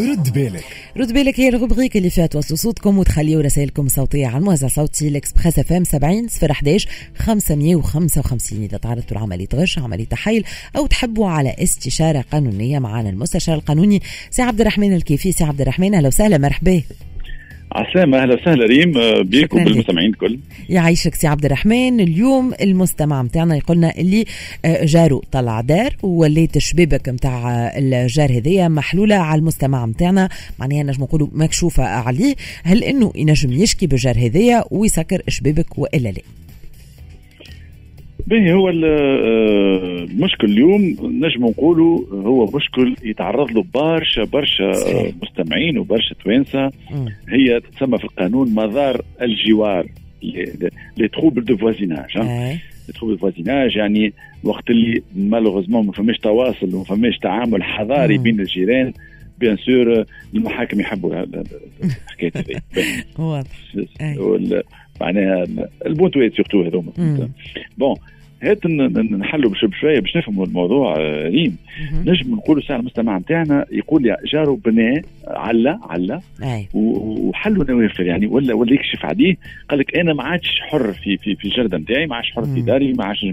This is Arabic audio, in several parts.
رد بالك. رد بالك هي ال rubrique اللي فيها توصلوا صوتكم وتخليوا رسائلكم صوتية على الموزع صوتي ال Express FM 70 صفر 11 555 إذا تعرضتوا لعملية غش عملية تحايل أو تحبوا على استشارة قانونية معنا المستشار القانوني سي عبد الرحمن الكيفي. سي عبد الرحمن أهلا وسهلا مرحبا. عسامة أهلا وسهلا ريم آه، بيك وبالمستمعين الكل. يعيشك سي عبد الرحمن. اليوم المستمع متاعنا يقولنا اللي آه، جارو طلع دار ووليت الشبابك متاع الجار هذيا محلولة على المستمع متاعنا معناها نجم نقولوا مكشوفة عليه هل إنه ينجم يشكي بالجار هذيا ويسكر شبابك وإلا لا؟ باهي هو ال- آه، المشكل اليوم نجم نقولوا هو مشكل يتعرض له برشا برشا مستمعين وبرشا توانسة. هي تسمى في القانون مضار الجوار les troubles de voisinage. les troubles de voisinage يعني وقت اللي malheureusement ما فماش تواصل وما فماش تعامل حضاري مم. بين الجيران bien sûr المحاكم يحبوا ال- ال- الحكاية هذه. واضح. وال- معناها البونتوات surtout هذوما. bon هات نحلوا بش- بشوية باش نفهموا الموضوع آه، ريم. نجم نقولوا ساعه المستمع نتاعنا يقول لي جارو بناء علا علا وحلوا نوافذ يعني ولا ولا يكشف عليه قال لك أنا ما عادش حر في في في الجردة نتاعي ما عادش حر في. داري ما عادش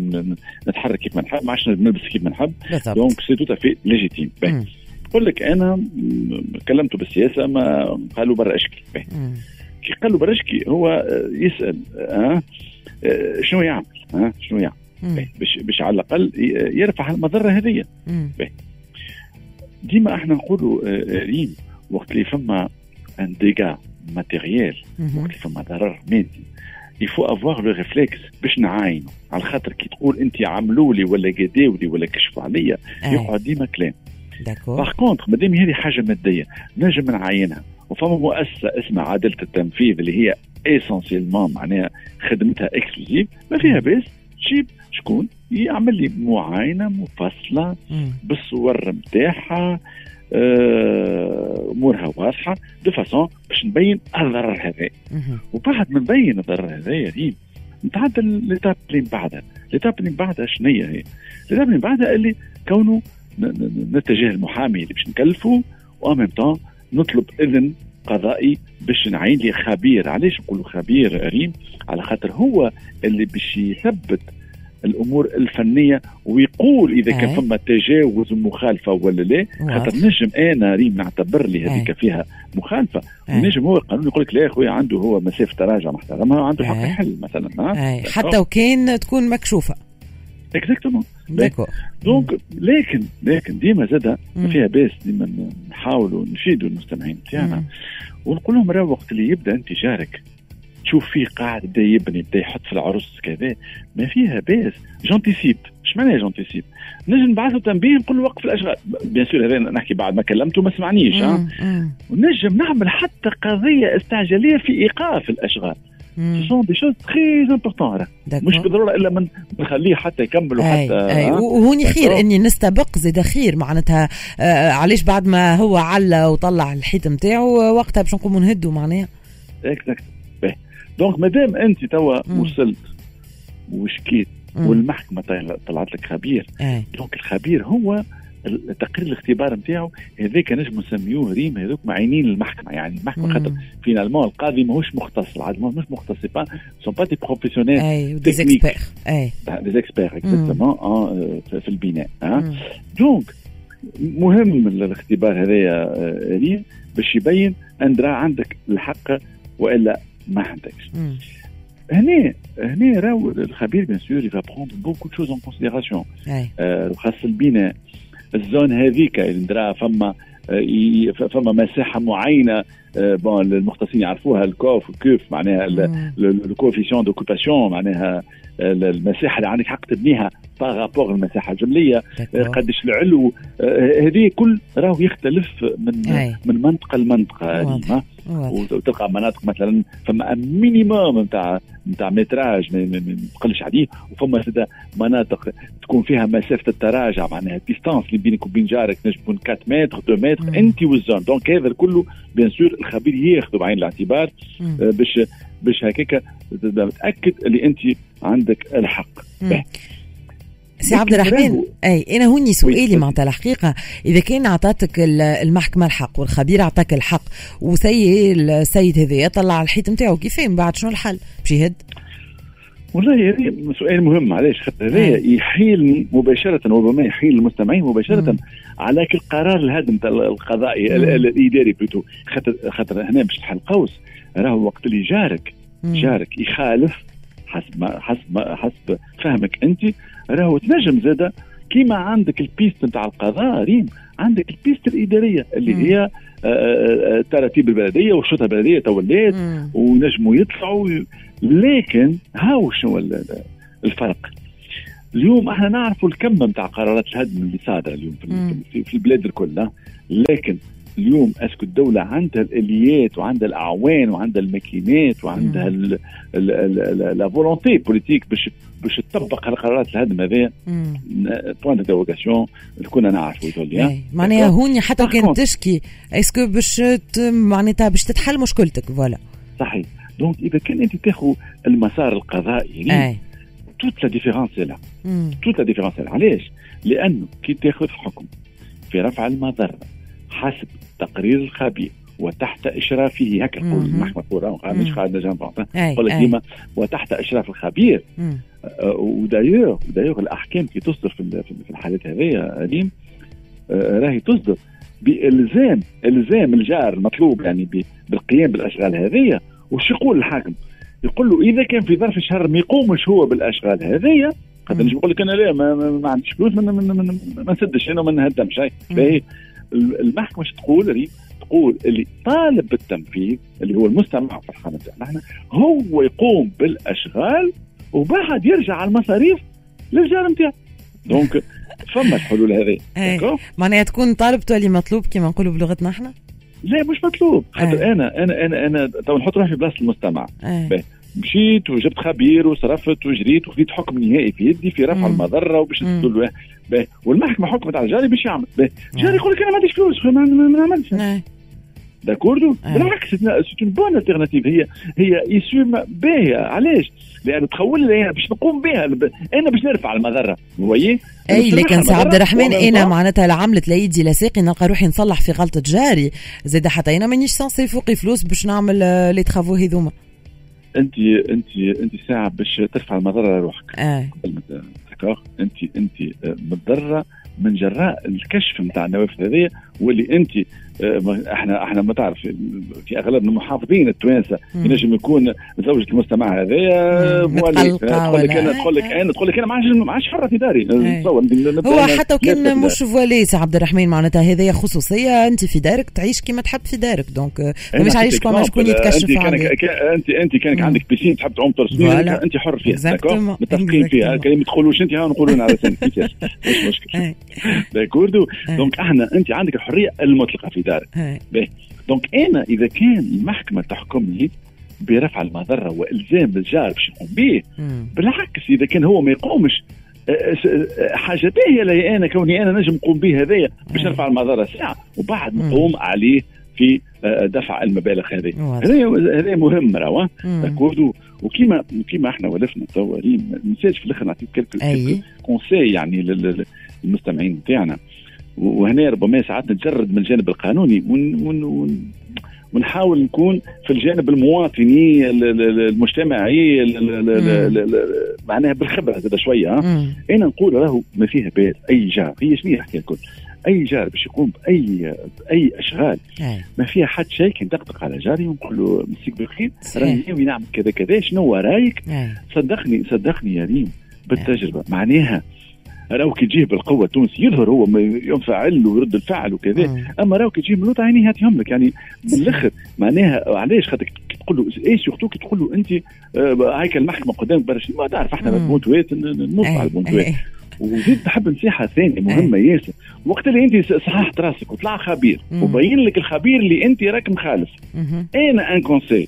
نتحرك كيف ما نحب ما عادش نلبس كيف ما نحب donc c'est tout à fait légitime. يقول لك أنا كلمته بالسياسة ما قالوا برا إشكي. كي قال له برا إشكي هو آه، يسأل ها آه، شنو يعمل ها شنو يعمل. باش باش على الأقل يرفع المضرة هذه. ديما إحنا نقولوا آه، آه، ريم وقت اللي فما un dégât matériel. وقت اللي فما ضرر مادي il faut avoir le réflexe باش نعاينه على خاطر كي تقول انت عملوا لي ولا قداوا لي ولا كشفوا عليا. يقعد ديما كلام. par contre مادام هذه حاجة مادية نجم نعاينها. وفما مؤسسة اسمها عدالة التنفيذ اللي هي essentiellement معناها خدمتها exclusive ما فيها بأس. تجيب شكون يعمل لي معاينة مفصلة. بالصور نتاعها آه، أمورها واضحة de façon باش نبين الضرر هذا. وبعد ما نبين الضرر هذا يا ريم نتعدى l'étape اللي من بعدها l'étape اللي من بعدها شنو هي l'étape اللي من بعدها اللي كونه نتجه المحامي اللي باش نكلفه وأن طون نطلب إذن قضائي باش نعين لي خبير علاش نقولوا خبير ريم على خاطر هو اللي باش يثبت الأمور الفنية ويقول إذا كان أي. فما تجاوز مخالفة ولا لا خاطر. نجم أنا ريم نعتبر لي هذيك أي. فيها مخالفة. ونجم هو القانون يقول لك لا يا خويا عنده هو مسافة تراجع محترمة عنده حق. يحل مثلا حتى وكان تكون مكشوفة exactement d'accord donc لكن لكن ديما زادها مم. ما فيها بأس ديما نحاولوا نفيدوا المستمعين تاعنا مم. ونقول لهم راه وقت اللي يبدأ أنت جارك تشوف فيه قاعد بدا يبني بدا يحط في العرس كذا. ما فيها بأس. j'anticipe إيش معناها j'anticipe نجم نبعث تنبيه نقول له وقف الأشغال. bien sûr هذا نحكي بعد ما كلمته ما سمعنيش ها؟ مم. مم. ونجم نعمل حتى قضية استعجالية في إيقاف الأشغال. مم. sont des choses très importantes مش بالضرورة إلا من نخليه حتى يكمل وحتى أي ها؟ وهوني خير. إني نستبق زيد خير معناتها آه علاش بعد ما هو علا وطلع الحيط نتاعو وقتها باش نقوموا نهدوا معناها Exact. Donc مادام أنت توا. وصلت وشكيت. والمحكمة طل- طلعت لك خبير أي donc الخبير هو ال- تقرير الاختبار نتاعو هذاك نجم نسميوه ريم هذوك معينين المحكمة. يعني المحكمة خاطر. Finalement القاضي ماهوش مختص العادل ماهوش مختص c'est pas sont pas des professionnels أي و des techniques. Expert أي. Des experts exactement في البناء. donc مهم الاختبار هذايا آه، ريم باش يبين أن عندك الحق وإلا ما عندكش. هنا هنا راهو الخبير bien sûr il va prendre beaucoup de choses en considération خاص البناء. ال zone هذيك اللي ندراها فما آه، فما مساحة معينة آه، bon المختصين يعرفوها ال CUF وال CUF معناها. ال coefficient d'occupation معناها آه، المساحة اللي عندك حق تبنيها par rapport المساحة الجملية آه، قديش العلو آه، هذه كل راهو يختلف من أي. من منطقة لمنطقة واضح. وتلقى مناطق مثلا فما minimum نتاع نتاع métrage ما نقلش عليه وفما زاد مناطق تكون فيها مسافة التراجع معناها distance اللي بينك وبين جارك نجم تكون 4 متر 2 مم. متر انت وال zone donc هذا كله bien sûr الخبير ياخذه بعين الاعتبار. آه، باش باش هكاك تبدا متاكد اللي انت عندك الحق. سي عبد الرحمن. أي أنا هوني سؤالي معناتها الحقيقة. إذا كان اعطتك المحكمة الحق والخبير أعطاك الحق وسي السيد هذايا طلع الحيط نتاعو كيف من بعد شنو الحل؟ باش يهد؟ والله هذا سؤال مهم علاش؟ خاطر هذا يحيلني مباشرة وربما يحيل المستمعين مباشرة مم. على القرار الهدم القضائي الإداري plutôt خاطر خاطر هنا باش تحل قوس راهو وقت اللي جارك. جارك يخالف حسب ما حسب ما حسب فهمك أنت راهو تنجم زاده كيما عندك ال piste نتاع القضاء ريم عندك ال piste الإدارية اللي مم. هي آه، آه، آه، تراتيب البلدية والشرطة البلدية تولات ونجموا يطلعوا لكن هاو شنو الفرق؟ اليوم إحنا نعرفوا الكم نتاع قرارات الهدم اللي صادرة اليوم في, في البلاد الكل لكن اليوم est-ce que الدولة عندها الاليات وعندها الاعوان وعندها الماكينات وعندها la volonté politique باش باش تطبق القرارات الهدم هذايا point d'interrogation كنا نعرفوا تولي معناها هوني حتى كان تشكي est-ce que باش معناتها باش تتحل مشكلتك voilà. صحيح. Donc إذا كان أنت تاخذ المسار القضائي toute la différence là Toute la différence علاش؟ لأنه كي تاخذ حكم في رفع المضرة حسب تقرير الخبير وتحت إشرافه هكا. يقول المحكمه تقول مش خالد نجم يقول ديما وتحت إشراف الخبير. آه، ودايوغ ودايوغ الأحكام كي تصدر في في الحالات هذه ريم آه، راهي تصدر بإلزام إلزام الجار المطلوب يعني بالقيام بالأشغال هذه وش يقول الحاكم؟ يقول له إذا كان في ظرف الشهر ما يقومش هو بالأشغال هذه خاطر نجم نقول لك أنا لا ما, ما, ما عنديش فلوس ما, ما, ما, ما نسدش أنا وما نهدمش. باهي. المحكمة إيش تقول؟ تقول اللي طالب بالتنفيذ اللي هو المستمع في الحاله نحن هو يقوم بالأشغال وبعد يرجع على المصاريف للجار نتاعو. دونك فما الحلول هذه. معناها تكون طالبته اللي مطلوب كما نقولوا بلغتنا إحنا؟ لا مش مطلوب. خاطر أنا أنا أنا أنا تو نحط روحي في بلاصة المستمع. مشيت وجبت خبير وصرفت وجريت وخذيت حكم نهائي في يدي في رفع المضرة وباش تدل والمحكمة حكمت على جاري باش يعمل. جاري يقول لك أنا ما عنديش فلوس ما نعملش d'accord بالعكس c'est une bonne alternative هي هي يسوم باهية. علاش؟ لأن تخول لي باش نقوم بها. أنا باش نرفع المضرة. Oui أي لكن سي عبد الرحمن أنا معناتها عملت يدي لا ساقي نلقى روحي نصلح في غلطة جاري. زاد حتى أنا مانيش سانسي فوقي فلوس باش نعمل لي ترافو هذوما. انت انت أنت ساعة باش ترفع المضرة لروحك. آه. انت أنت متضرره من جراء الكشف نتاع النوافذ هذه واللي أنت آه، إحنا إحنا ما تعرف في اغلب المحافظين التوانسة. ينجم يكون زوجة المستمع هذايا تقول لك أنا تقول لك أنا تقول لك أنا ما عادش حرة في داري. نتصور هو حتى وكان مش فولي سي عبد الرحمن معناتها هذه خصوصية أنت في دارك تعيش كما تحب في دارك دونك مش عايش كما شكون يتكشف عليك انت أنت كانك عندك بيسين تحب تعوم ترسمين أنت حر فيها متفقين فيها. كلمه تقولوش أنت ها نقولوا على سنك مش مشكل؟ داكوردو. دونك إحنا أنت عندك الحرية المطلقة في دارك دونك أنا إذا كان المحكمة تحكمني برفع المضرة والزام الجار باش يقوم به بالعكس إذا كان هو ما يقومش أه، أه، حاجة باهيه لي أنا كوني أنا نجم نقوم به هذايا باش نرفع المضرة ساعة وبعد نقوم عليه في أه، دفع المبالغ هذه هذا هذا مهم راهو وكيما كيما إحنا ولفنا توا ما ننساش في الآخر نعطيك كونسي يعني للمستمعين نتاعنا وهنا ربما ساعات نتجرد من الجانب القانوني ون ون ون ونحاول نكون في الجانب المواطني المجتمعي معناها بالخبرة زاد شوية. أنا نقول راهو ما فيها باس أي جار هي شنو الحكاية الكل؟ أي جار باش يقوم باي بأي أشغال. ما فيها حد شيء كي ندقدق على جاري ونقول له مسيك بخير راني ناوي نعمل كذا كذا شنو رايك؟ صدقني صدقني يا ريم بالتجربة. معناها راهو كي تجيه بالقوه التونسي يظهر هو ينفعل ويرد الفعل وكذا. أما راهو كي تجيه من عينيه هاتيهم لك يعني بالآخر معناها علاش خاطر تقول له et surtout كي تقول له أنت آه، هيك المحكمة قدامك برشا ما تعرف إحنا بونتوات نص على البونتوات وزيد نحب نصيحة ثانية مهمة ياسر. وقت اللي أنت صححت راسك وطلع خبير وبين لك الخبير اللي أنت راك مخالف. أنا un conseil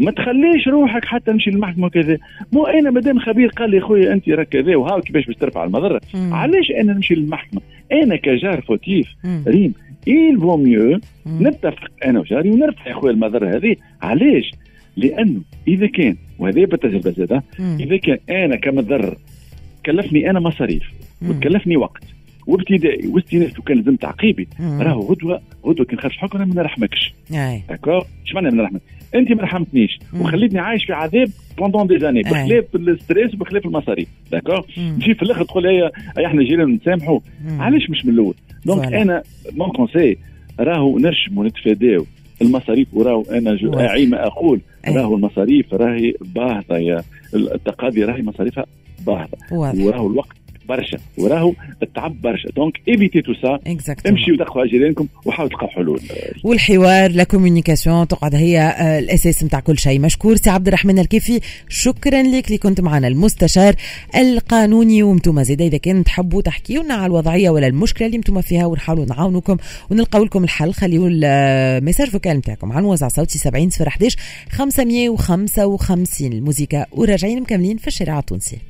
ما تخليش روحك حتى نمشي للمحكمة وكذا. Moi أنا مادام خبير قال لي خويا أنت راك كذا وها كيفاش باش ترفع المضرة؟ علاش أنا نمشي للمحكمة؟ أنا كجار fautif ريم il vaut mieux نتفق أنا وجاري ونرفع يا خويا المضرة هذه. علاش؟ لأنه إذا كان وهذه بالتجربة زادة إذا كان أنا كمضر كلفني أنا مصاريف وتكلفني وقت وابتدائي واستئناف وكان لازم تعقيبي راهو غدوة غدوة كي نخرج حكم أنا ما نرحمكش d'accord اش معنى ما نرحمك انت ما رحمتنيش. وخليتني عايش في عذاب pendant des années بخلاف ال stress وبخلاف المصاريف d'accord تجي في الآخر تقول لي إحنا جينا نسامحوا علاش مش من الأول؟ donc أنا mon conseil راهو نرشموا نتفاداو. المصاريف وراهو أنا اعي ما أقول راهو المصاريف راهي باهظة التقاضي راهي مصاريفها باهظة. وراهو الوقت برشا. وراهو التعب برشا. donc évitez tout ça امشي ودقوا على جيرانكم وحاولوا تلقاو حلول. والحوار la communication تقعد هي آه، الأساس نتاع كل شيء. مشكور سي عبد الرحمن الكيفي. شكرا لك اللي كنت معنا. المستشار القانوني وأنتم زيدا إذا كان تحبوا تحكيوا لنا على الوضعية ولا المشكلة اللي أنتم فيها ونحاولوا نعاونوكم ونلقاو لكم الحل. خليوا الميساج فوكال نتاعكم على الوزع صوتي 70 صفر 11 555 الموسيقى وراجعين مكملين في الشارع التونسي.